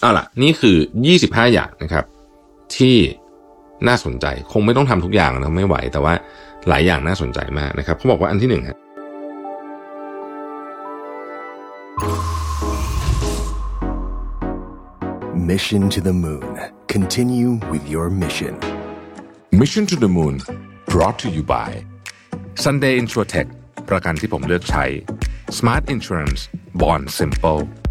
เอาล่ะ นี่คือ 25 อย่างนะครับ ที่น่าสนใจคงไม่ต้องทำทุกอย่างนะไม่ไหว แต่ว่าหลายอย่างน่าสนใจมากนะครับเขาบอกว่าอันที่หนึ่งฮะ Mission to the Moon. Continue with your mission. Mission to the Moon brought to you by Sunday Insurtech ประกันที่ผมเลือกใช้ Smart Insurance Bond Simple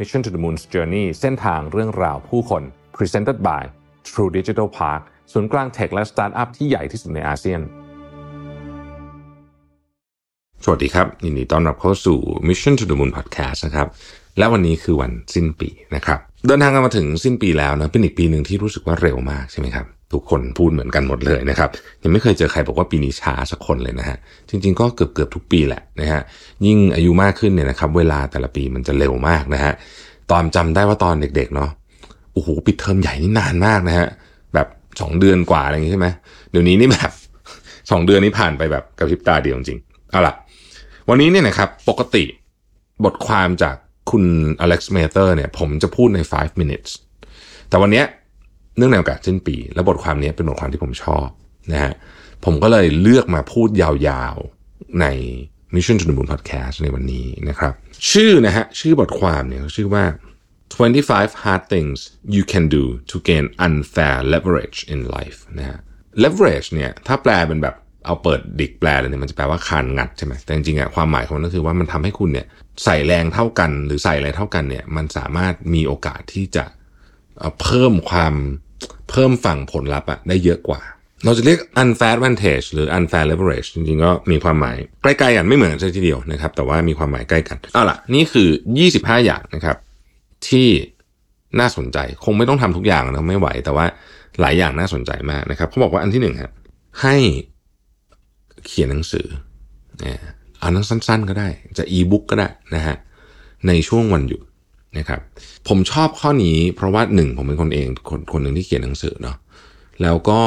Mission to the Moon's Journey เส้นทางเรื่องราวผู้คน Presented by True Digital Park ศูนย์กลางเทคและสตาร์ทอัพที่ใหญ่ที่สุดในอาเซียน สวัสดีครับยินดีต้อนรับเข้าสู่ Mission to the Moon Podcast นะครับ และวันนี้คือวันสิ้นปีนะครับ เดินทางกันมาถึงสิ้นปีแล้วนะเป็นอีกปีหนึ่งที่รู้สึกว่าเร็วมากใช่ไหมครับ ทุกคนพูดเหมือนกันหมดเลยนะครับ ยังไม่เคยเจอใครบอกว่าปีนี้ช้าสักคนเลยนะฮะ จริง ๆ ก็เกือบเกือบทุกปีแหละนะฮะ ยิ่งอายุมากขึ้นเนี่ยนะครับ เวลาแต่ละปีมันจะเร็วมากนะฮะ ตอนจำได้ว่าตอนเด็กๆเนาะ โอ้โห ปิดเทอมใหญ่นี่นานมากนะฮะ แบบสองเดือนกว่าอะไรอย่างงี้ใช่ไหมเดี๋ยวนี้นี่แบบสองเดือนนี้ผ่านไปแบบกระพริบตาเดียวจริง เอาล่ะ วันนี้เนี่ยนะครับ ปกติบทความจากคุณอเล็กซ์เมเตอร์เนี่ย ผมจะพูดใน 5 minutes แต่วันเนี้ย เนื่องในโอกาสสิ้นปี และบทความนี้เป็นบทความที่ผมชอบนะฮะผมก็เลยเลือกมาพูดยาวๆ ใน Mission to the Moon Podcast ในวันนี้นะครับ ชื่อนะฮะ ชื่อบทความเนี่ยชื่อว่า 25 hard things you can do to gain unfair leverage in life นะฮะ leverage เนี่ยถ้าแปลเป็นแบบเอาเปิดดิกแปลเลยเนี่ยมันจะแปลว่าคานงัดใช่ไหมแต่จริงๆอะความหมายของมันก็คือว่ามันทำให้คุณเนี่ยใส่แรงเท่ากันหรือใส่อะไรเท่ากันเนี่ยมันสามารถมีโอกาสที่จะเพิ่มความ เพิ่มฝั่งผลลัพธ์อะได้เยอะกว่า เราจะเรียก unfair advantage หรือ unfair leverage จริงๆ ก็มีความหมายใกล้ๆกันไม่เหมือนกันทีเดียวนะครับ แต่ว่ามีความหมายใกล้กันเอาล่ะ นี่คือ 25 อย่างนะครับ ที่น่าสนใจคงไม่ต้องทำทุกอย่างนะไม่ไหว แต่ว่าหลายอย่างน่าสนใจมากนะครับเขาบอกว่าอันที่หนึ่งครับให้เขียนหนังสือเอาหนังสั้นๆก็ได้ จะอีบุ๊กก็ได้นะฮะในช่วงวันหยุด นะครับผมชอบข้อนี้เพราะว่าหนึ่งผมเป็นคนเองคนคนหนึ่งที่เขียนหนังสือเนาะแล้วก็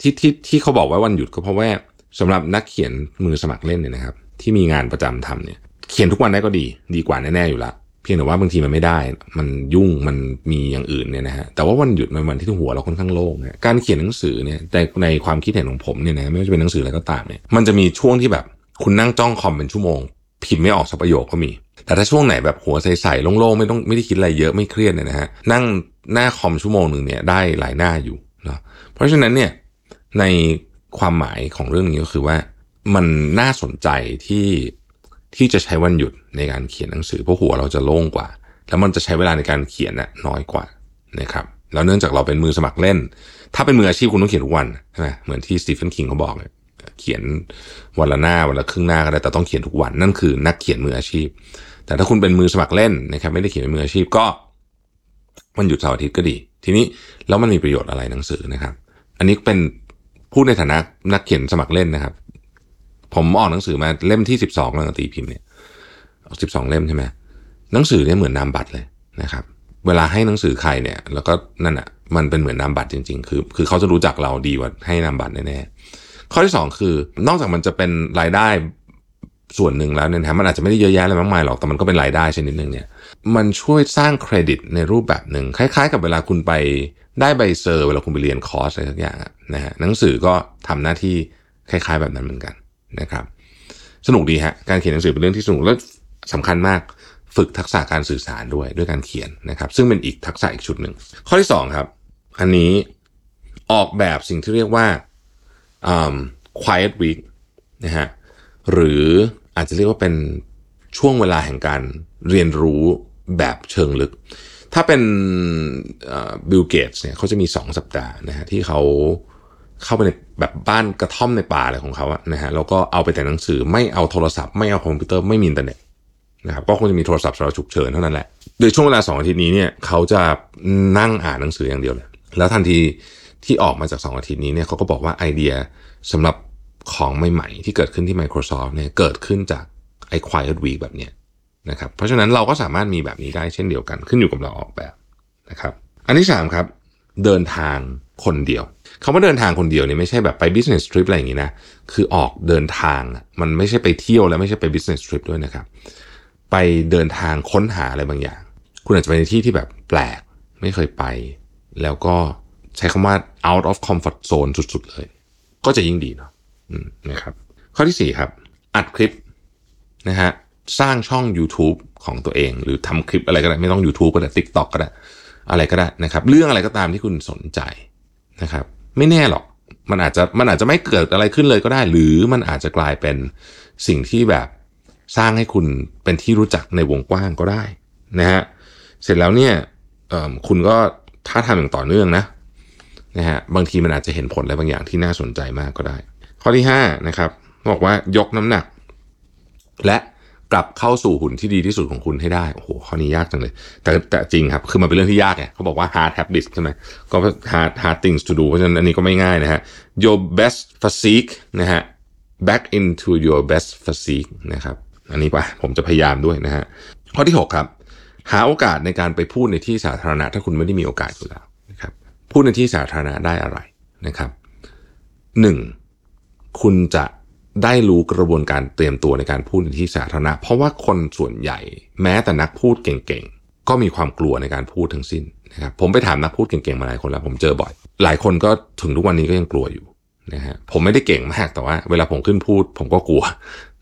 ที่ที่ที่เขาบอกว่าวันหยุดก็เพราะว่าสำหรับนักเขียนมือสมัครเล่นเนี่ยนะครับ ที่มีงานประจำทำเนี่ย เขียนทุกวันได้ก็ดี ดีกว่าแน่ๆอยู่ละเพียงแต่ว่าบางทีมันไม่ได้ มันยุ่งมันมีอย่างอื่นเนี่ยนะฮะแต่ว่าวันหยุดมันวันที่หัวเราค่อนข้างโล่งเนี่ยการเขียนหนังสือเนี่ยแต่ในความคิดเห็นของผมเนี่ยนะไม่ว่าจะเป็นหนังสืออะไรก็ตามเนี่ยมันจะมีช่วงที่แบบ คุณนั่งจ้องคอมเป็นชั่วโมง พิมพ์ไม่ออกสักประโยคก็มี แต่ถ้าช่วงไหนแบบหัวใสๆโล่งๆไม่ต้องไม่ได้คิดอะไรเยอะไม่เครียดเนี่ยนะฮะนั่งหน้าคอมชั่วโมงหนึ่งเนี่ยได้หลายหน้าอยู่เนาะเพราะฉะนั้นเนี่ยในความหมายของเรื่องนี้ก็คือว่ามันน่าสนใจที่ที่จะใช้วันหยุดในการเขียนหนังสือเพราะหัวเราจะโล่งกว่า แล้วมันจะใช้เวลาในการเขียนน่ะน้อยกว่านะครับแล้วเนื่องจากเราเป็นมือสมัครเล่น ถ้าเป็นมืออาชีพคุณต้องเขียนทุกวันใช่ไหมเหมือนที่สตีเฟนคิงเขาบอกเลยเขียนวันละหน้าวันละครึ่งหน้าก็ได้แต่ต้องเขียนทุกวันนั่นคือนักเขียนมืออาชีพ แต่ถ้าคุณเป็นมือสมัครเล่นนะครับไม่ได้เขียนเป็นมืออาชีพก็วันหยุดเสาร์อาทิตย์ก็ดี ทีนี้แล้วมันมีประโยชน์อะไรหนังสือนะครับ อันนี้เป็นพูดในฐานะนักเขียนสมัครเล่นนะครับ ผมออกหนังสือมาเล่มที่สิบสองแล้วตีพิมพ์เนี่ยสิบสองเล่มใช่ไหมหนังสือเนี่ยเหมือนนามบัตรเลยนะครับ เวลาให้หนังสือใครเนี่ย แล้วก็นั่นอะมันเป็นเหมือนนามบัตรจริง ๆ คือ คือเขาจะรู้จักเราดีกว่าให้นามบัตรแน่ๆข้อที่สองคือนอกจากมันจะเป็นรายได้ ส่วนหนึ่งแล้วเนี่ยนะมันอาจจะไม่ได้เยอะแยะอะไรมากมายหรอกแต่มันก็เป็นรายได้ชนิดหนึ่งเนี่ยมันช่วยสร้างเครดิตในรูปแบบหนึ่งคล้าย ๆ กับเวลาคุณไปได้ใบเซอร์เวลาคุณไปเรียนคอร์สอะไรสักอย่างนะฮะหนังสือก็ทำหน้าที่คล้ายๆแบบนั้นเหมือนกันนะครับ สนุกดีฮะการเขียนหนังสือเป็นเรื่องที่สนุกและสำคัญมากฝึกทักษะการสื่อสารด้วยด้วยการเขียนนะครับ ซึ่งเป็นอีกทักษะอีกชุดหนึ่งข้อที่สองครับอันนี้ออกแบบสิ่งที่เรียกว่า quiet week นะฮะ หรืออาจจะเรียกว่าเป็นช่วงเวลาแห่งการเรียนรู้แบบเชิงลึก ถ้าเป็นบิลเกตส์เนี่ยเขาจะมี 2 สัปดาห์นะฮะที่เขาเข้าไปในแบบบ้านกระท่อมในป่าอะไรของเขาอะนะฮะแล้วก็เอาไปแต่หนังสือไม่เอาโทรศัพท์ไม่เอาคอมพิวเตอร์ไม่มีอินเทอร์เน็ตนะครับก็คงจะมีโทรศัพท์สำหรับฉุกเฉินเท่านั้นแหละโดยช่วงเวลาสองอาทิตย์นี้เนี่ยเขาจะนั่งอ่านหนังสืออย่างเดียวเลย แล้วทันทีที่ออกมาจากสองอาทิตย์นี้เนี่ยเขาก็บอกว่าไอเดียสำหรับ ของใหม่ๆ ที่เกิดขึ้นที่ Microsoft เนี่ยเกิดขึ้นจากไอ้ Quiet Week แบบเนี้ยนะครับเพราะฉะนั้นเราก็สามารถมีแบบนี้ได้เช่นเดียวกันขึ้นอยู่กับเราออกแบบนะครับอันที่สามครับ เดินทางคนเดียวคาว่าเดินทางคนเดียวเนี่ยไม่ใช่แบบไป business trip อะไรอย่างนี้นะคือออกเดินทางมันไม่ใช่ไปเที่ยวแล้วไม่ใช่ไป business trip ด้วยนะครับไปเดินทางค้นหาอะไรบางอย่าง คุณอาจจะไปในที่ที่แบบแปลกไม่เคยไป แล้วก็ใช้คำว่า out of comfort zone สุด ๆ เลย ก็จะยิ่งดีเนาะ นะครับ ข้อที่ 4 ครับ อัดคลิปนะฮะสร้างช่อง YouTube ของตัวเอง หรือทำคลิปอะไรก็ได้ ไม่ต้อง YouTube ก็ได้ TikTok ก็ได้ อะไรก็ได้นะครับ เรื่องอะไรก็ตามที่คุณสนใจนะครับ ไม่แน่หรอก มันอาจจะมันอาจจะไม่เกิดอะไรขึ้นเลยก็ได้ หรือมันอาจจะกลายเป็นสิ่งที่แบบสร้างให้คุณเป็นที่รู้จักในวงกว้างก็ได้นะฮะเสร็จแล้วเนี่ยคุณก็ถ้าทำอย่างต่อเนื่องนะนะฮะบางทีมันอาจจะเห็นผลอะไรบางอย่างที่น่าสนใจมากก็ได้ ข้อที่5นะครับบอกว่ายกน้ำหนัก และกลับเข้าสู่หุ่นที่ดีที่สุดของคุณให้ได้โอ้โหข้อนี้ยากจังเลย แต่แต่จริงครับ คือมันเป็นเรื่องที่ยากไงเขาบอกว่า hard habits ใช่ไหมก็ hard hard things to do เพราะฉะนั้นอันนี้ก็ไม่ง่ายนะฮะ your best physique นะฮะ back into your best physique นะครับอันนี้ปะผมจะพยายามด้วยนะฮะข้อที่ 6 ครับ หาโอกาสในการไปพูดในที่สาธารณะ ถ้าคุณไม่ได้มีโอกาสอยู่แล้วนะครับพูดในที่สาธารณะได้อะไรนะครับหนึ่ง คุณจะได้รู้กระบวนการเตรียมตัวในการพูดในที่สาธารณะ เพราะว่าคนส่วนใหญ่ แม้แต่นักพูดเก่งๆ ก็มีความกลัวในการพูดทั้งสิ้นนะครับผมไปถามนักพูดเก่งๆมาหลายคนแล้วผมเจอบ่อย หลายคนก็ถึงทุกวันนี้ก็ยังกลัวอยู่นะฮะผมไม่ได้เก่งมากแต่ว่า เวลาผมขึ้นพูด ผมก็กลัว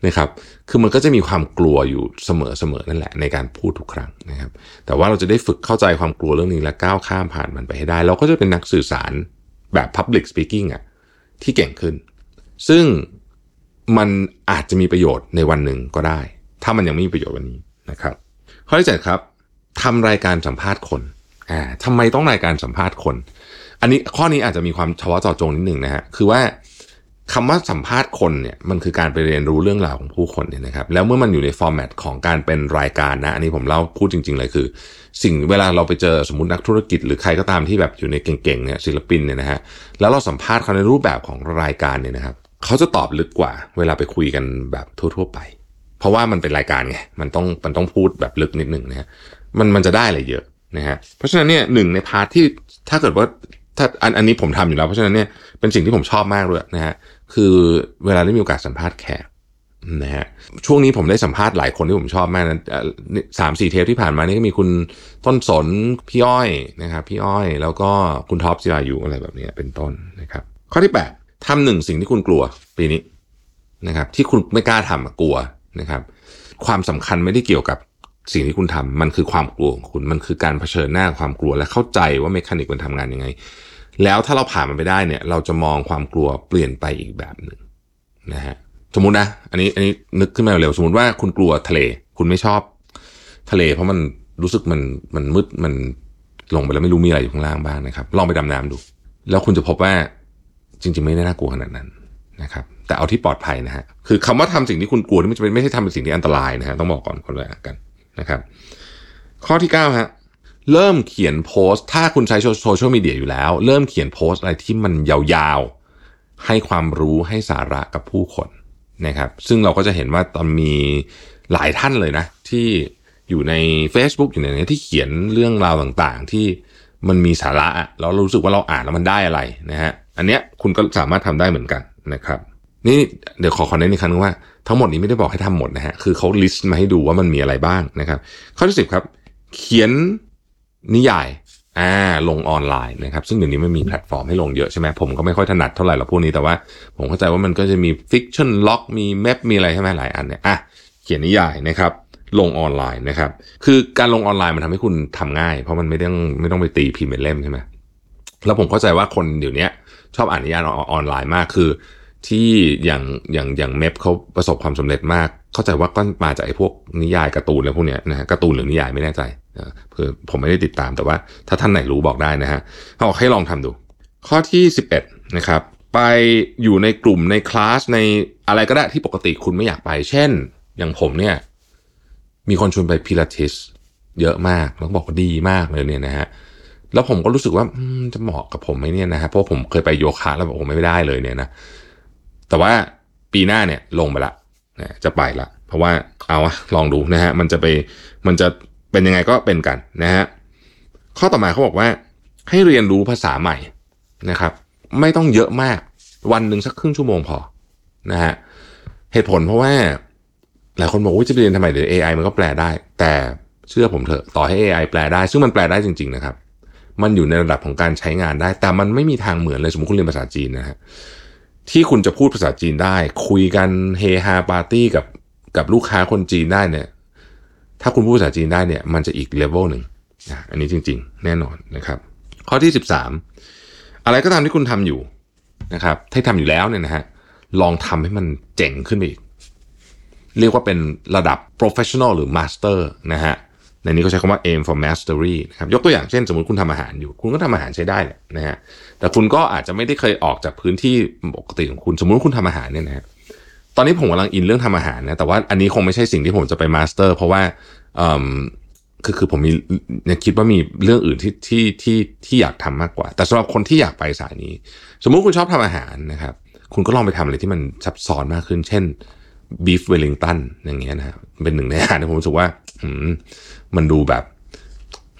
นะครับคือมันก็จะมีความกลัวอยู่เสมอๆนั่นแหละในการพูดทุกครั้งนะครับ แต่ว่าเราจะได้ฝึกเข้าใจความกลัวเรื่องนี้และก้าวข้ามผ่านมันไปให้ได้ เราก็จะเป็นนักสื่อสารแบบ Public Speaking อะที่เก่งขึ้น ซึ่งมันอาจจะมีประโยชน์ในวันหนึ่งก็ได้ ถ้ามันยังไม่มีประโยชน์วันนี้นะครับ ข้อที่เจ็ดครับทำรายการสัมภาษณ์คนอ่าทำไมต้องรายการสัมภาษณ์คน อันนี้ข้อนี้อาจจะมีความเฉพาะเจาะจงนิดหนึ่งนะฮะคือว่าคำว่าสัมภาษณ์คนเนี่ยมันคือการไปเรียนรู้เรื่องราวของผู้คนเนี่ยนะครับแล้วเมื่อมันอยู่ในฟอร์แมตของการเป็นรายการนะอันนี้ผมเล่าพูดจริง ๆ เลยคือ สิ่งเวลาเราไปเจอสมมตินักธุรกิจ หรือใครก็ตามที่แบบอยู่ในเก่งๆเนี่ยศิลปินเนี่ยนะฮะแล้วเราสัมภาษณ์เขาในรูปแบบของรายการเนี่ยนะครับ เขาจะตอบลึกกว่า เวลาไปคุยกันแบบทั่ว ๆ ไป เพราะว่ามันเป็นรายการไงมันต้องมันต้องพูดแบบลึกนิดหนึ่งนะฮะมันมันจะได้อะไรเยอะนะฮะเพราะฉะนั้นเนี่ยหนึ่งใน part ที่ถ้าเกิดว่าถ้าอันอันนี้ผมทำอยู่แล้วเพราะฉะนั้นเนี่ยเป็นสิ่งที่ผมชอบมากด้วยนะฮะคือเวลาได้มีโอกาสสัมภาษณ์แขกนะฮะช่วงนี้ผมได้สัมภาษณ์หลายคนที่ผมชอบมากนะสามสี่เทปที่ผ่านมานี่ก็มีคุณต้นสนพี่อ้อยนะครับพี่อ้อย แล้วก็คุณท็อปจิรายุอะไรแบบนี้เป็นต้นนะครับ ข้อที่ 8 ทำหนึ่งสิ่งที่คุณกลัวปีนี้นะครับ ที่คุณไม่กล้าทำกลัวนะครับ ความสำคัญไม่ได้เกี่ยวกับสิ่งที่คุณทำมันคือความกลัวของคุณมันคือการเผชิญหน้าความกลัวและเข้าใจว่าเมคานิกมันทำงานยังไง แล้วถ้าเราผ่านมันไปได้เนี่ย เราจะมองความกลัวเปลี่ยนไปอีกแบบหนึ่งนะฮะสมมตินะอันนี้อันนี้นึกขึ้นมาเร็วสมมติว่าคุณกลัวทะเล คุณไม่ชอบ ทะเล เพราะมันรู้สึกมันมันมืดมันลงไปแล้วไม่รู้มีอะไรอยู่ข้างล่างบ้างนะครับ ลองไปดำน้ำดู แล้วคุณจะพบว่า จริง ๆ ไม่ได้น่ากลัวขนาดนั้นนะครับแต่เอาที่ปลอดภัยนะฮะคือคำว่าทำสิ่งที่คุณกลัวนี่มันจะไม่ใช่ทำเป็นสิ่งที่อันตรายนะฮะต้องบอกก่อนคนแรกกันนะครับ ข้อที่9ฮะเริ่มเขียนโพสต์ ถ้าคุณใช้โซเชียลมีเดียอยู่แล้ว เริ่มเขียนโพสต์อะไรที่มันยาวๆ ให้ความรู้ให้สาระกับผู้คนนะครับ ซึ่งเราก็จะเห็นว่าตอนมีหลายท่านเลยนะ ที่อยู่ใน Facebook อยู่ในนี้ที่เขียนเรื่องราวต่างๆ ที่มันมีสาระแล้วรู้สึกว่าเราอ่านแล้วมันได้อะไรนะฮะ อันเนี้ยคุณก็สามารถทำได้เหมือนกันนะครับ นี่เดี๋ยวขอขอเน้นอีกครั้งนึงว่าทั้งหมดนี้ไม่ได้บอกให้ทำหมดนะฮะคือเขา list มาให้ดูว่ามันมีอะไรบ้างนะครับ ข้อที่สิบครับ เขียนนิยายอ่าลงออนไลน์นะครับ ซึ่งเดี๋ยวนี้มันมีแพลตฟอร์มให้ลงเยอะใช่ไหมผมก็ไม่ค่อยถนัดเท่าไหร่หรอกพวกนี้แต่ว่า ผมเข้าใจว่ามันก็จะมี Fictionlog มี Meb มีอะไรใช่ไหมหลายอันเนี่ยอะเขียนนิยายนะครับลงออนไลน์นะครับ คือการลงออนไลน์มันทำให้คุณทำง่าย เพราะมันไม่ต้องไม่ต้องไปตีพิมพ์เป็นเล่มใช่ไหมแล้วผมเข้าใจว่าคนเดี๋ยวนี้ ชอบอ่านนิยายออนไลน์มากคือ ที่อย่างอย่างอย่างเมฟเขาประสบความสำเร็จมาก เข้าใจว่าก็มาจากไอ้พวกนิยายการ์ตูนอะไรพวกเนี้ยนะฮะการ์ตูนหรือนิยายไม่แน่ใจคือผมไม่ได้ติดตามแต่ว่า ถ้าท่านไหนรู้บอกได้นะฮะเขาบอกให้ลองทำดู ข้อที่ 11 นะครับ ไปอยู่ในกลุ่มในคลาสในอะไรก็ได้ที่ปกติคุณไม่อยากไป เช่น อย่างผมเนี่ยมีคนชวนไปพิลาทิสเยอะมากแล้วบอกว่าดีมากเลยเนี่ยนะฮะ แล้วผมก็รู้สึกว่าจะเหมาะกับผมไหมเนี่ยนะฮะเพราะผมเคยไปโยคะแล้วบอกผมไม่ได้เลยเนี่ยนะแต่ว่าปีหน้าเนี่ยลงไปละนะจะไปละเพราะว่าเอาลองดูนะฮะมันจะไปมันจะเป็นยังไงก็เป็นกันนะฮะข้อต่อมาเขาบอกว่าให้เรียนรู้ภาษาใหม่นะครับ ไม่ต้องเยอะมากวันหนึ่งสักครึ่งชั่วโมงพอนะฮะเหตุผลเพราะว่าหลายคนบอกว่าจะไปเรียนทำไมเดี๋ยว AI มันก็แปลได้ แต่เชื่อผมเถอะต่อให้ AI แปลได้ ซึ่งมันแปลได้จริง ๆ นะครับ มันอยู่ในระดับของการใช้งานได้ แต่มันไม่มีทางเหมือนเลยสมมติคุณเรียนภาษาจีนนะฮะที่คุณจะพูดภาษาจีนได้ คุยกันเฮฮาปาร์ตี้กับกับลูกค้าคนจีนได้เนี่ย ถ้าคุณพูดภาษาจีนได้เนี่ย มันจะอีกเลเวลหนึ่งนะอันนี้จริง ๆ แน่นอนนะครับ ข้อที่สิบสามอะไรก็ตามที่คุณทำอยู่นะครับที่ทำอยู่แล้วเนี่ยนะฮะลองทำให้มันเจ๋งขึ้นไปอีก เรียกว่าเป็นระดับ professional หรือ master นะฮะ ในนี้เขาใช้คำว่า aim for mastery นะครับยกตัวอย่างเช่นสมมติคุณทำอาหารอยู่ คุณก็ทำอาหารใช้ได้แหละนะฮะแต่คุณก็อาจจะไม่ได้เคยออกจากพื้นที่ปกติของคุณสมมติคุณทำอาหารเนี่ยนะฮะตอนนี้ผมกำลังอินเรื่องทำอาหารนะแต่ว่าอันนี้คงไม่ใช่สิ่งที่ผมจะไปมาสเตอร์ เพราะว่าคือคือผมมีคิดว่ามีเรื่องอื่นที่ที่ที่ที่อยากทำมากกว่า แต่สำหรับคนที่อยากไปสายนี้ สมมุติคุณชอบทำอาหารนะครับ คุณก็ลองไปทำอะไรที่มันซับซ้อนมากขึ้น เช่น beef Wellington อย่างเงี้ยนะเป็นหนึ่งในอาหารที่ผมรู้สึกว่า มันดูแบบ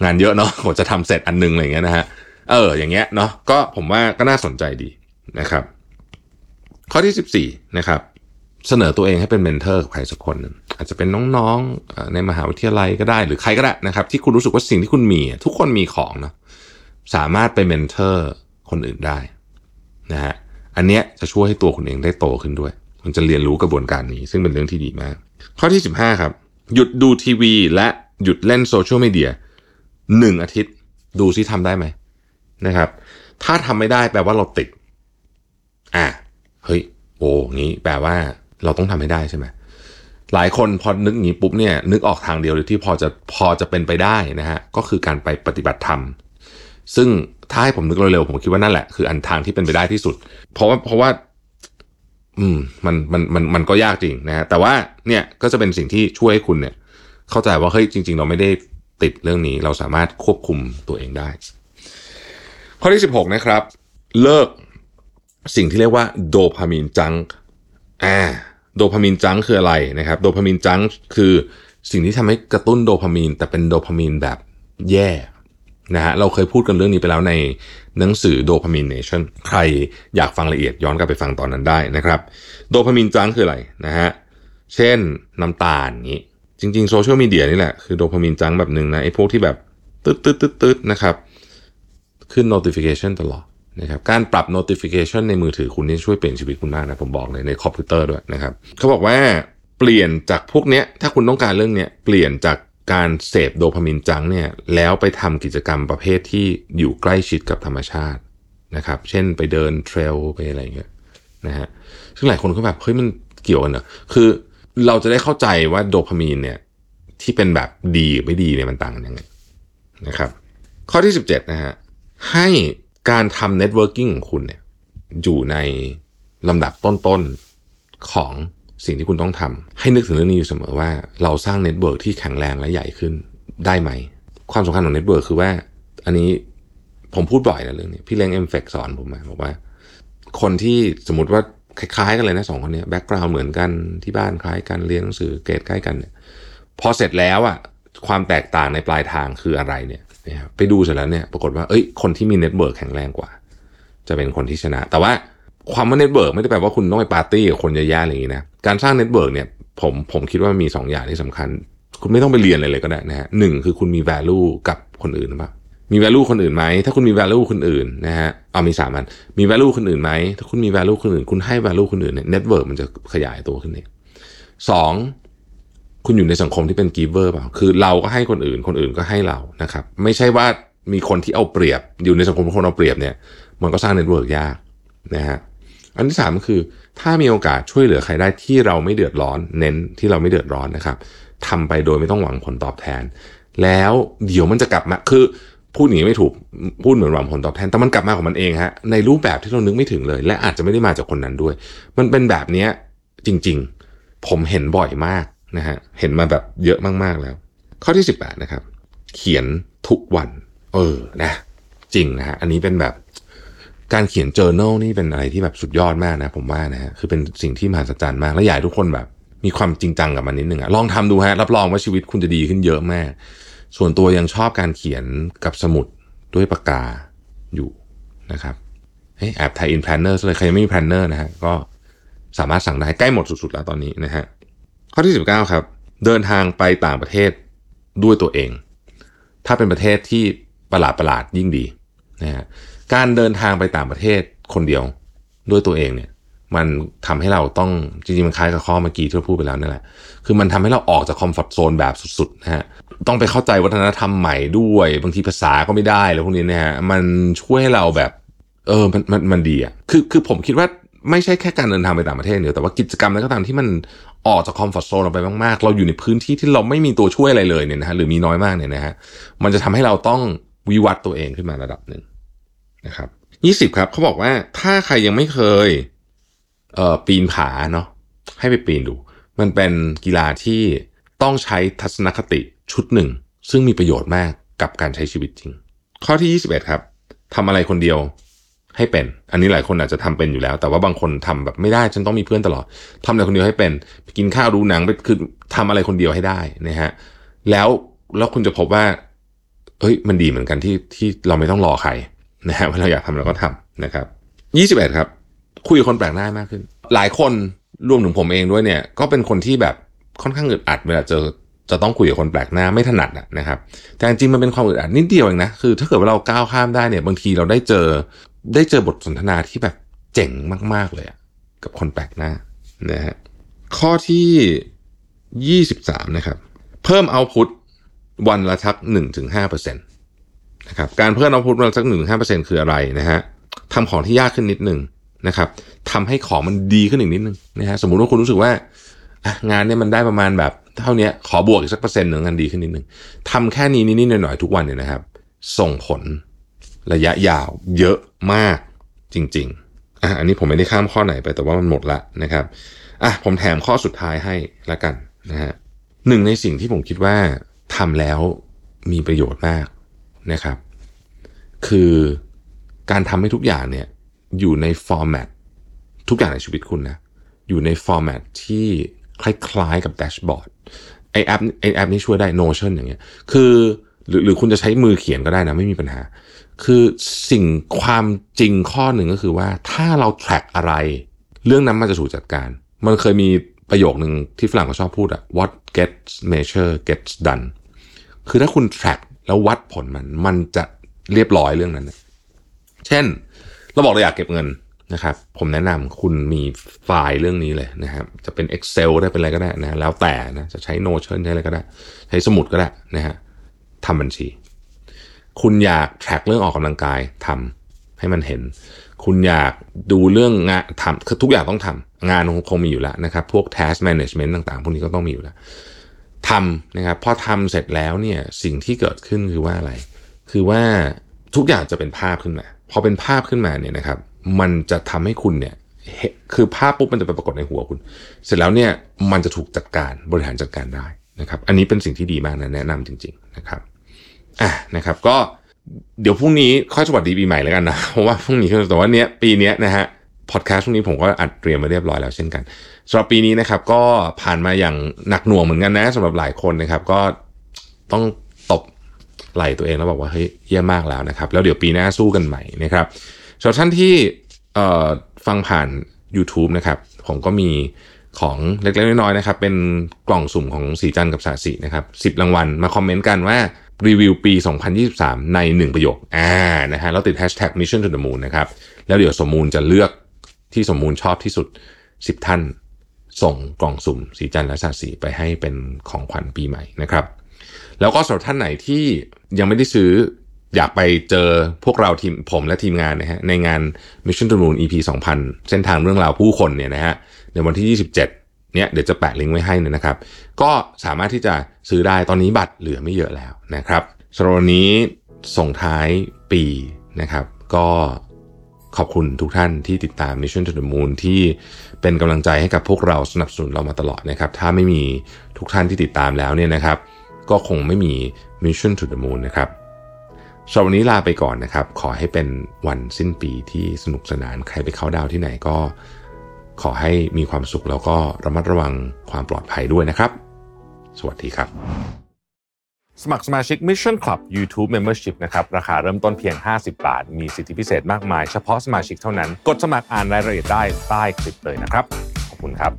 งานเยอะเนาะผมจะทำเสร็จอันนึงอะไรเงี้ยนะฮะเอออย่างเงี้ยเนาะก็ผมว่าก็น่าสนใจดีนะครับ ข้อที่ 14 นะครับ เสนอตัวเองให้เป็น mentor กับใครสักคนนึงอาจจะเป็นน้องๆในมหาวิทยาลัยก็ได้หรือใครก็ได้นะครับ ที่คุณรู้สึกว่าสิ่งที่คุณมี ทุกคนมีของเนาะสามารถไปเมนเทอร์คนอื่นได้นะฮะอันเนี้ยจะช่วยให้ตัวคุณเองได้โตขึ้นด้วย คุณจะเรียนรู้กระบวนการนี้ ซึ่งเป็นเรื่องที่ดีมาก ข้อที่ 15 ครับ หยุดดูทีวีและ หยุดเล่นโซเชียลมีเดียหนึ่งอาทิตย์ ดูซิทำได้ไหมนะครับ ถ้าทำไม่ได้แปลว่าเราติด อะเฮ้ย โอ้งี้แปลว่าเราต้องทำให้ได้ใช่ไหมหลายคนพอนึกอย่างนี้ปุ๊บเนี่ยนึกออกทางเดียวเลยที่พอจะพอจะเป็นไปได้นะฮะก็คือการไปปฏิบัติธรรม ซึ่งถ้าให้ผมนึกเร็วๆผมคิดว่านั่นแหละคืออันทางที่เป็นไปได้ที่สุด เพราะว่าเพราะว่า อืมมันมันมันมันก็ยากจริงนะฮะแต่ว่าเนี่ยก็จะเป็นสิ่งที่ช่วยให้คุณเนี่ย เข้าใจว่าเฮ้ยจริง ๆ เราไม่ได้ติดเรื่องนี้เราสามารถควบคุมตัวเองได้ ข้อที่ 16 นะครับ เลิกสิ่งที่เรียกว่าโดพามีนจังอ่าโดพามีนจังคืออะไรนะครับ โดพามีนจังคือสิ่งที่ทำให้กระตุ้นโดพามีน แต่เป็นโดพามีนแบบแย่นะฮะเราเคยพูดกันเรื่องนี้ไปแล้วในหนังสือโดพามีนเนชั่นใครอยากฟังละเอียดย้อนกลับไปฟังตอนนั้นได้นะครับ โดพามีนจังคืออะไรนะฮะเช่นน้ำตาลนี้ จริงๆโซเชียลมีเดียนี่แหละ คือโดพามีนจังแบบหนึ่งนะไอ้พวกที่แบบตึ๊ดตึ๊ดตึ๊ดตึ๊ดนะครับขึ้น notification ตลอดนะครับการปรับ notification ในมือถือคุณนี่ช่วยเปลี่ยนชีวิตคุณมากนะ ผมบอกเลยในคอมพิวเตอร์ด้วยนะครับเขาบอกว่าเปลี่ยนจากพวกเนี้ยถ้าคุณต้องการเรื่องเนี้ยเปลี่ยนจากการเสพโดพามีนจังเนี่ยแล้วไปทำกิจกรรมประเภทที่อยู่ใกล้ชิดกับธรรมชาตินะครับ เช่นไปเดินเทรลไปอะไรเงี้ยนะฮะซึ่งหลายคนก็แบบเฮ้ยมันเกี่ยวกันเหรอคือ เราจะได้เข้าใจว่าโดพามีนเนี่ยที่เป็นแบบดีไม่ดีเนี่ยมันต่างกันยังไงนะครับ ข้อที่ 17 นะฮะ ให้การทำ networking ของคุณเนี่ยอยู่ในลำดับต้นๆของสิ่งที่คุณต้องทำให้นึกถึงเรื่องนี้อยู่เสมอว่าเราสร้าง network ที่แข็งแรงและใหญ่ขึ้นได้ไหม ความสำคัญของ network คือว่า อันนี้ผมพูดบ่อยนะเรื่องนี้ พี่เล้ง MFEC สอนผมมาบอกว่า คนที่สมมติว่า คล้ายๆกันเลยนะสองคนนี้ background เหมือนกันที่บ้านคล้ายกันเรียนหนังสือเกรดใกล้กันเนี่ยพอเสร็จแล้วอะความแตกต่างในปลายทางคืออะไรเนี่ยไปดูเสร็จแล้วเนี่ยปรากฏว่าเอ้ยคนที่มี network แข็งแรงกว่า จะเป็นคนที่ชนะ แต่ว่าคำว่า network ไม่ได้แปลว่าคุณต้องไปปาร์ตี้กับคนเยอะแยะอะไรอย่างนี้นะการสร้าง network เนี่ยผมผมคิดว่ามี2อย่างที่สำคัญ คุณไม่ต้องไปเรียนอะไรเลยก็ได้นะฮะหนึ่งคือคุณมี value กับคนอื่นหรือเปล่า มี value คนอื่นไหม ถ้าคุณมี value คนอื่นนะฮะ เอามีสามอัน มี value คนอื่นไหม ถ้าคุณมี value คนอื่น คุณให้ value คนอื่นเนี่ย network มันจะขยายตัวขึ้นเนี่ยสอง คุณอยู่ในสังคมที่เป็น giver เปล่า คือเราก็ให้คนอื่น คนอื่นก็ให้เรา นะครับ ไม่ใช่ว่ามีคนที่เอาเปรียบ อยู่ในสังคมคนเอาเปรียบเนี่ย มันก็สร้าง network ยากนะฮะ อันที่สามก็คือ ถ้ามีโอกาสช่วยเหลือใครได้ที่เราไม่เดือดร้อน เน้นที่เราไม่เดือดร้อนนะครับทำไปโดยไม่ต้องหวังผลตอบแทน แล้วเดี๋ยวมันจะกลับมา คือ พูดหนีไม่ถูกพูดเหมือนหวังผลตอบแทนแต่มันกลับมาของมันเองฮะในรูปแบบที่เรานึกไม่ถึงเลย และอาจจะไม่ได้มาจากคนนั้นด้วย มันเป็นแบบนี้จริง ๆ ผมเห็นบ่อยมากนะฮะเห็นมาแบบเยอะมากๆแล้ว ข้อที่ 18 นะครับ เขียนทุกวัน เออนะ จริงนะฮะอันนี้เป็นแบบการเขียน journal นี่เป็นอะไรที่แบบสุดยอดมากนะ ผมว่านะฮะคือเป็นสิ่งที่มหัศจรรย์มาก และอยากให้ทุกคนแบบ มีความจริงจังกับมันนิดหนึ่งอะลองทำดูฮะรับรองว่าชีวิตคุณจะดีขึ้นเยอะมาก ส่วนตัวยังชอบการเขียนกับสมุดด้วยปากกาอยู่นะครับเฮ้แอบ tie-in planner เลยใครยังไม่มี planner นะฮะก็สามารถสั่งได้ใกล้หมดสุดๆแล้วตอนนี้นะฮะข้อที่ 19 ครับ เดินทางไปต่างประเทศด้วยตัวเอง ถ้าเป็นประเทศที่ประหลาดประหลาดยิ่งดีนะฮะการเดินทางไปต่างประเทศคนเดียวด้วยตัวเองเนี่ย มันทำให้เราต้องจริงๆมันคล้ายกับข้อเมื่อกี้ที่เราพูดไปแล้วนั่นแหละคือมันทำให้เราออกจากคอมฟอร์ทโซนแบบสุดๆนะฮะต้องไปเข้าใจวัฒนธรรมใหม่ด้วย บางทีภาษาก็ไม่ได้แล้วพวกนี้นะฮะมันช่วยให้เราแบบ เออมันมันมันดีอะคือคือผมคิดว่าไม่ใช่แค่การเดินทางไปต่างประเทศเดียวแต่ว่ากิจกรรมอะไรก็ตามที่มันออกจากคอมฟอร์ทโซนเราไปมากๆ เราอยู่ในพื้นที่ที่เราไม่มีตัวช่วยอะไรเลยเนี่ยนะฮะหรือมีน้อยมากเนี่ยนะฮะมันจะทำให้เราต้องวิวัฒน์ตัวเองขึ้นมาระดับหนึ่งนะครับยี่สิบครับเขาบอกว่าถ้าใครยังไม่เคย เอ่อปีนผาเนาะให้ไปปีนดู มันเป็นกีฬาที่ต้องใช้ทัศนคติชุดหนึ่ง ซึ่งมีประโยชน์มากกับการใช้ชีวิตจริง ข้อที่ 21 ครับทำอะไรคนเดียวให้เป็น อันนี้หลายคนอาจจะทำเป็นอยู่แล้ว แต่ว่าบางคนทำแบบไม่ได้ ฉันต้องมีเพื่อนตลอดทำอะไรคนเดียวให้เป็นไปกินข้าวดูหนังไปคือทำอะไรคนเดียวให้ได้นะฮะ แล้วแล้วคุณจะพบว่าเฮ้ย มันดีเหมือนกันที่ที่เราไม่ต้องรอใครนะฮะเวลาอยากทำเราก็ทำนะครับ 21 ครับ คุยกับคนแปลกหน้ามากขึ้น หลายคนรวมถึงผมเองด้วยเนี่ย ก็เป็นคนที่แบบค่อนข้างอึดอัดเวลาเจอจะต้องคุยกับคนแปลกหน้าไม่ถนัดนะครับ แต่จริงๆมันเป็นความอึดอัดนิดเดียวเองนะคือ ถ้าเกิดว่าเราก้าวข้ามได้เนี่ย บางทีเราได้เจอได้เจอบทสนทนาที่แบบเจ๋งมากๆเลยกับคนแปลกหน้านะฮะข้อที่ 23 นะครับ เพิ่มเอาพุทวันละทัก1-5%นะครับการเพิ่มเอาพุทวันละทัก1-5%คืออะไรนะฮะทำของที่ยากขึ้นนิดหนึ่ง นะครับทำให้ของมันดีขึ้นอีกนิดนึงนะฮะสมมุติว่าคุณรู้สึกว่างานเนี่ยมันได้ประมาณแบบเท่านี้ขอบวกอีกสักเปอร์เซ็นต์หนึ่งงานดีขึ้นนิดนึงทำแค่นี้นิดๆหน่อยๆทุกวันเนี่ยนะครับ ส่งผลระยะยาวเยอะมากจริงๆอะอันนี้ผมไม่ได้ข้ามข้อไหนไปแต่ว่ามันหมดละนะครับอะผมแถมข้อสุดท้ายให้ละกันนะฮะหนึ่งในสิ่งที่ผมคิดว่าทำแล้วมีประโยชน์มากนะครับ คือการทำให้ทุกอย่างเนี่ย อยู่ใน format ทุกอย่างในชีวิตคุณนะอยู่ใน format ที่คล้ายๆกับ dashboard ไอแอปไอแอปนี้ช่วยได้ Notion อย่างเงี้ย คือหรือหรือคุณจะใช้มือเขียนก็ได้นะไม่มีปัญหา คือสิ่งความจริงข้อหนึ่งก็คือว่าถ้าเรา track อะไร เรื่องนั้นมันจะถูกจัดการ มันเคยมีประโยคหนึ่งที่ฝรั่งเขาชอบพูดอะ what gets measure gets done คือถ้าคุณ track แล้ววัดผลมัน มันจะเรียบร้อยเรื่องนั้น เช่น เราบอกเราอยากเก็บเงินนะครับ ผมแนะนำคุณมีไฟล์เรื่องนี้เลยนะครับจะเป็น Excel ได้เป็นอะไรก็ได้นะแล้วแต่นะจะใช้ Notion ใช้อะไรก็ได้ ใช้สมุดก็ได้นะฮะทำบัญชี คุณอยาก track เรื่องออกกำลังกายทำให้มันเห็น คุณอยากดูเรื่องงานทำคือทุกอย่างต้องทำงานคงมีอยู่แล้วนะครับ พวก task management ต่างๆ พวกนี้ก็ต้องมีอยู่แล้วทำนะครับพอทำเสร็จแล้วเนี่ยสิ่งที่เกิดขึ้นคือว่าอะไร คือว่าทุกอย่างจะเป็นภาพขึ้นมา พอเป็นภาพขึ้นมาเนี่ยนะครับ มันจะทำให้คุณเนี่ยคือภาพปุ๊บมันจะไปปรากฏในหัวคุณ เสร็จแล้วเนี่ยมันจะถูกจัดการบริหารจัดการได้นะครับ อันนี้เป็นสิ่งที่ดีมากนะแนะนำจริง ๆนะครับอะนะครับก็เดี๋ยวพรุ่งนี้ค่อยสวัสดีปีใหม่แล้วกันนะเพราะว่าพรุ่งนี้แต่ว่าเนี้ยปีเนี้ยนะฮะพอดแคสต์พรุ่งนี้ผมก็อัดเตรียมมาเรียบร้อยแล้วเช่นกันสำหรับปีนี้นะครับก็ผ่านมาอย่างหนักหน่วงเหมือนกันนะสำหรับหลายคนนะครับ ก็ต้องตบ ไหล่ตัวเองแล้วบอกว่าเฮ้ยเยี่ยมมากแล้วนะครับ แล้วเดี๋ยวปีหน้าสู้กันใหม่นะครับสำหรับท่านที่ฟังผ่าน YouTube นะครับ ผมก็มีของเล็กๆน้อยๆนะครับ เป็นกล่องสุ่มของสีจันกับสาสีนะครับสิบรางวัลมาคอมเมนต์กันว่ารีวิวปี 2023 ใน 1 ประโยคอ่านะฮะแล้วติด hashtag mission to the moon นะครับ แล้วเดี๋ยวสมมูลจะเลือกที่สมมูลชอบที่สุด 10 ท่าน ส่งกล่องสุ่มสีจันทร์และสาสีไปให้เป็นของขวัญปีใหม่นะครับ แล้วก็สำหรับท่านไหนที่ยังไม่ได้ซื้ออยากไปเจอพวกเราทีมผมและทีมงานนะฮะในงาน Mission to Moon EP 2000 เส้นทางเรื่องราวผู้คนเนี่ยนะฮะในวันที่ 27 เนี่ยเดี๋ยวจะแปะลิงก์ไว้ให้นะครับ ก็สามารถที่จะซื้อได้ตอนนี้บัตรเหลือไม่เยอะแล้วนะครับสำหรับวันนี้ส่งท้ายปีนะครับ ก็ขอบคุณทุกท่านที่ติดตาม Mission to the Moon ที่เป็นกำลังใจให้กับพวกเราสนับสนุนเรามาตลอดนะครับ ถ้าไม่มีทุกท่านที่ติดตามแล้วเนี่ยนะครับ ก็คงไม่มี Mission to the Moon นะครับสำหรับวันนี้ลาไปก่อนนะครับ ขอให้เป็นวันสิ้นปีที่สนุกสนานใครไปเข้าดาวที่ไหนก็ ขอให้มีความสุขแล้วก็ระมัดระวังความปลอดภัยด้วยนะครับ สวัสดีครับ สมัครสมาชิก Mission Club YouTube Membership นะครับ ราคาเริ่มต้นเพียง 50 บาท มีสิทธิพิเศษมากมาย เฉพาะสมาชิกเท่านั้น กดสมัครอ่านรายละเอียดได้ใต้คลิปเลยนะครับ ขอบคุณครับ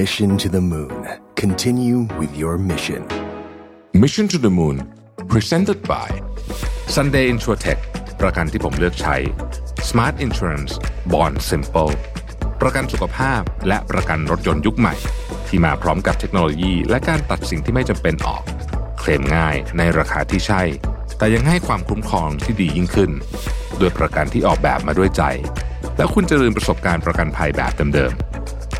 Mission to the Moon. Continue with your mission. Mission to the Moon Presented by Sunday Insurtech ประกันที่ผมเลือกใช้ Smart Insurance Bond Simple ประกันสุขภาพและประกันรถยนต์ยุคใหม่ ที่มาพร้อมกับเทคโนโลยี และการตัดสิ่งที่ไม่จำเป็นออก เคลมง่ายในราคาที่ใช่ แต่ยังให้ความคุ้มครองที่ดียิ่งขึ้น ด้วยประกันที่ออกแบบมาด้วยใจ แล้วคุณจะลืมประสบการณ์ประกันภัยแบบเดิมๆ